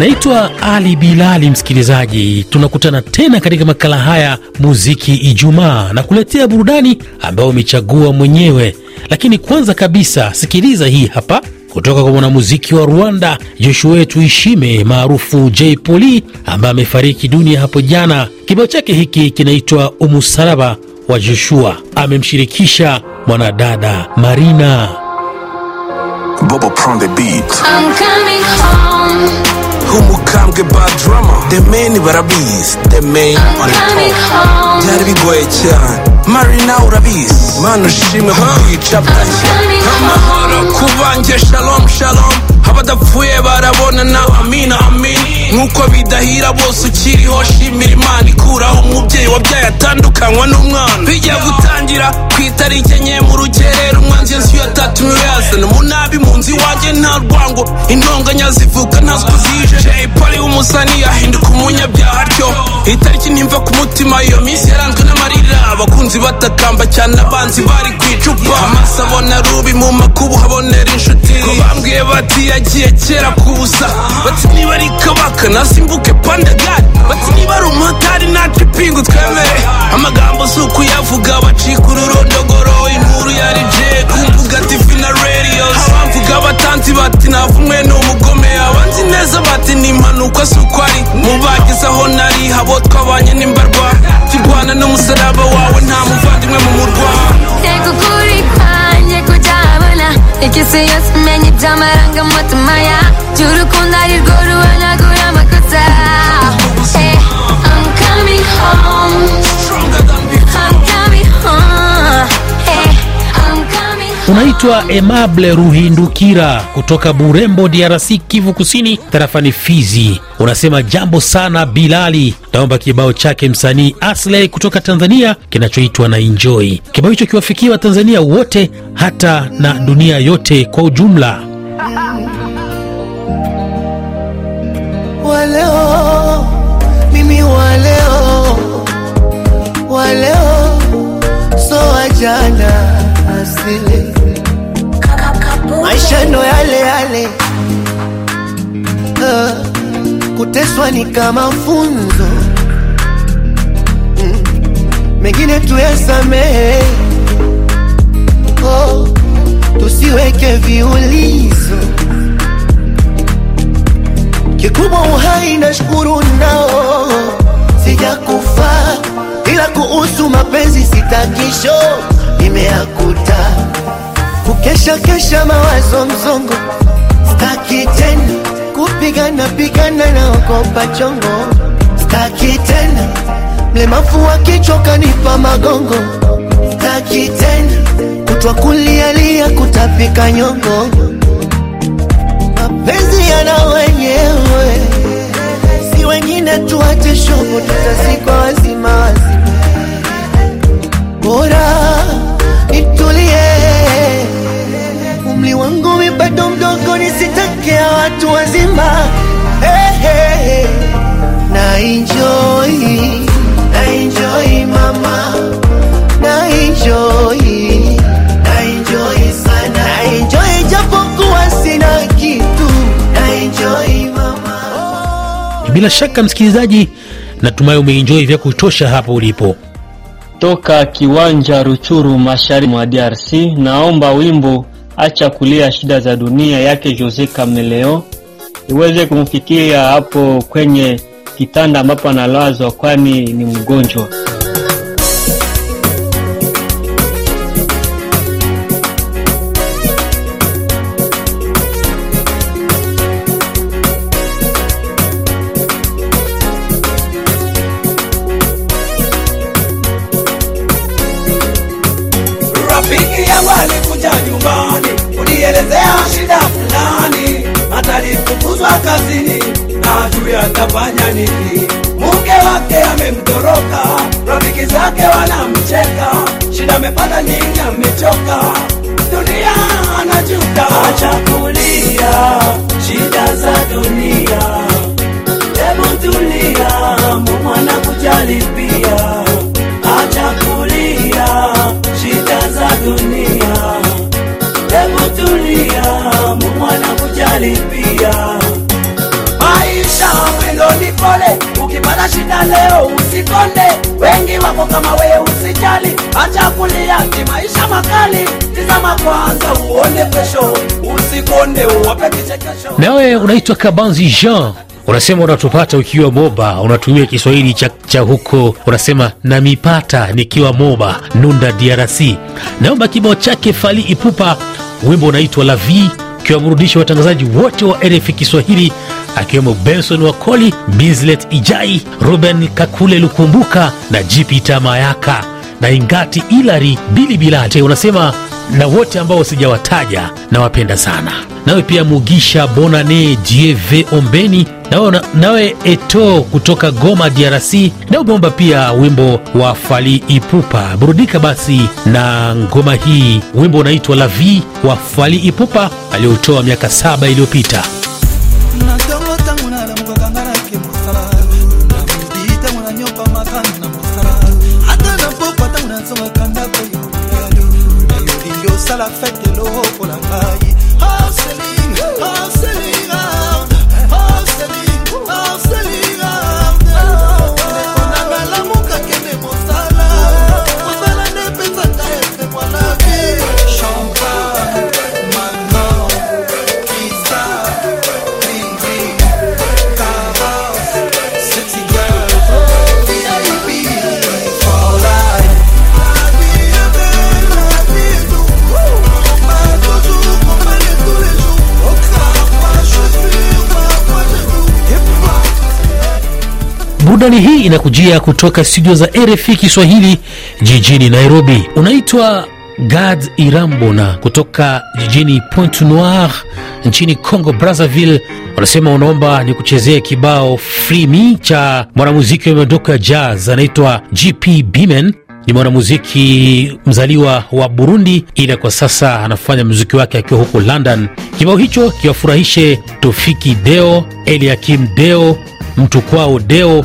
Naitwa Ali Bilali. Msikilizaji, tunakutana tena katika makala haya muziki Ijumaa na kuletea burudani ambayo umechagua mwenyewe. Lakini kwanza kabisa, sikiliza hii hapa kutoka kwa mwanamuziki wa Rwanda Joshua Tuishime maarufu J Poli ambaye amefariki dunia hapo jana. Kibao chake hiki kinaitwa Umusalaba wa Joshua, amemshirikisha mwanadada Marina Bobo nk'umukambwe bad drama. The main barabizi the main I'm on the coming home. byari bigoye cyane marina urabizi mana ushimwe kukwica bwacya amahoro kubanjye shalom shalom. Abadapfuye barabonana amina amina. Nk'uko bidahira bose ukiriho shimira imana ikuraho umubyeyi wabyaye atandukanywa n'umwana. Bijya gutangira ku itariki enye mu rugerero umwanzi yesu yatatumiwe yazana umunabi mu nzu iwanjye nta rwango. Intonganya zivuga ntazwi zije. Jay poli w'umusani yahinduka umunyabyaha atyo. Itariki ntimva ku mutima iyo minsi yaranzwe n'amarira. Abakunzi batakamba cyane abanzi bari ku icupa. Amaso abona rubi mu makubu habonera inshuti. Ko bambwiye bati yagiye kera ku busa bati niba ari kabaka nasimbuke pandagari bati niba ari umuhatari naca ipingu twemere. Amagambo si ukuyavuga bacika ururondogoro inkuru yari je kumvuga tivi na radios abamvuga batanzi bati navumwe ni umugome abanzi unaitwa Emable Ruhindukira kutoka Burembo, DRC, Kivu Kusini, tarafani Fizi. Unasema jambo sana Bilali, naomba kibao chake msanii Asley kutoka Tanzania kinachoitwa na Enjoy. Kibao hicho kiwafikia Watanzania wote hata na dunia yote kwa ujumla. waleo mimi waleo waleo so wajana maisha ndo yale yale. Uh, kuteswa ni kama funzo. Mm, mengine tuyasamehe. Oh, tusiweke viulizo. Kikubwa uhai na shukuru nao. Sijakufa ila kuhusu mapenzi sitakisho nimeakuta kukesha kesha mawazo mzongo. Staki tena kupigana pigana na okopa chongo. Staki tena mlemafu wa kichwa kanipa magongo. Staki tena kutwa kulialia kutapika nyongo. Mapenzi yana wenyewe, si wengine tuache shobo, tutazikwa wazima wazima. Bora nitulie, watu wazima. Hey, hey, hey. Na enjoy, na enjoy mama, na enjoy, na enjoy sana, na enjoy japokuwa sina kitu, na enjoy mama. Bila shaka msikilizaji, natumai umeenjoy vya kutosha hapo ulipo. toka kiwanja Ruchuru mashariki mwa DRC. Naomba wimbo acha kulia shida za dunia yake Jose Cameleo iweze kumfikia hapo kwenye kitanda ambapo analazwa, kwani ni mgonjwa. Yangu alikuja nyumbani kunielezea shida fulani, atalifukuzwa kazini na ajui atafanya nini. Mke wake amemtoroka, rafiki zake wanamcheka, shida amepata nyingi, amechoka, dunia anajuta. Acha kulia shida za dunia, hebu tulia, Mungu anakujali hebu Maisha anakujali pia. Maisha shida leo usikonde. Wengi wako kama wewe usijali. Acha kulia ni maisha makali. Tizama kwanza uone kesho usikonde uwape kichekesho. Nawe unaitwa kabanzi jean. Unasema unatupata ukiwa moba. Unatumia kiswahili cha, cha huko. Unasema namipata nikiwa moba nunda drc naomba kibao chake fali ipupa. Wimbo unaitwa la vie ukiwaburudisha watangazaji wote wa rfi kiswahili akiwemo benson wakoli binslet ijai ruben kakule lukumbuka na Jipita Mayaka na ingati ilari bili bilate unasema na wote ambao sijawataja nawapenda sana. Nawe pia mugisha bonane dieve ombeni nawe, nawe eto kutoka goma drc na umeomba pia wimbo wa fali ipupa. Burudika basi na ngoma hii. Wimbo unaitwa la vie wa fali ipupa aliotoa miaka saba iliyopita burudani hii inakujia kutoka studio za rfi kiswahili jijini nairobi. Unaitwa gad irambona kutoka jijini point noir nchini congo brazzaville wanasema unaomba ni kuchezea kibao frimi cha mwanamuziki wa miondoko ya jazz anaitwa gp bimen ni mwanamuziki mzaliwa wa burundi ila kwa sasa anafanya muziki wake akiwa huko london. Kibao hicho kiwafurahishe tofiki deo eliakim deo mtu kwao deo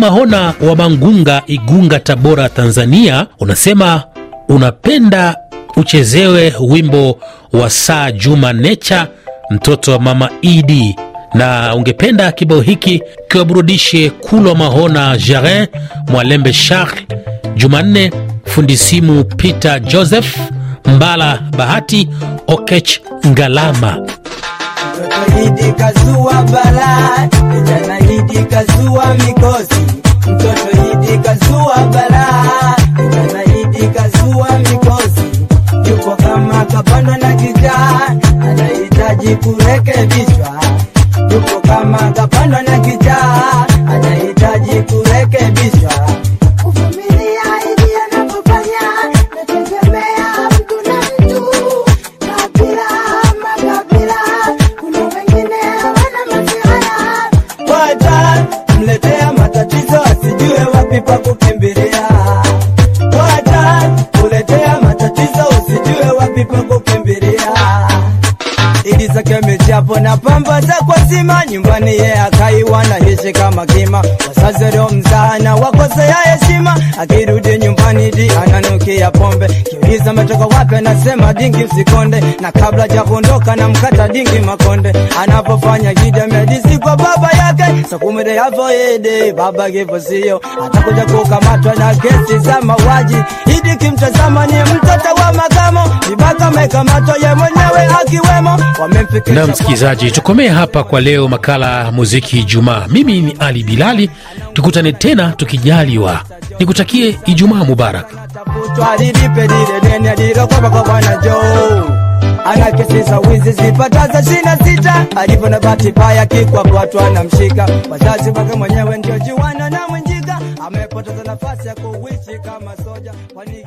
mahona wa mangunga igunga tabora tanzania unasema unapenda uchezewe wimbo wa saa juma necha mtoto wa mama idi na ungependa kibao hiki kiwaburudishe kulwa mahona jarin mwalembe charles jumanne fundisimu peter joseph mbala bahati okech ngalama Mtoto Idi kazua balaa, kijana Idi kazua mikosi. Mtoto Idi kazua balaa, michapo na pamba za kwa zima nyumbani ye akaiwa na hishi kama kima. Wasazero mzana wakosea heshima akirudi nyumbani di ananukia pombe. Kiuliza ametoka wapi anasema dingi msikonde. Na kabla ja kuondoka na mkata dingi makonde. Anapofanya gida medisi kwa baba yake sakumire yavoede baba kivosio atakuja kukamatwa na kesi za mauaji idi kimtazama ni mtoto wa makamo, vibaka amekamatwa ye mwenyewe akiwemo. Wamemfikisha na msikilizaji tukomee hapa kwa leo makala muziki ijumaa. Mimi ni ali bilali tukutane tena tukijaliwa. Nikutakie ijumaa mubarak. Tafutwa lilipe lile deni alilokopa kwa bwana Joe. Ana kesi za wizi zipataza shina sita, alivyo na bahati mbaya kikwa kwatwa na mshika wazazi wake mwenyewe ndio juana na mwenjika amepo utapoteza nafasi ya kuishi kama soja, kwani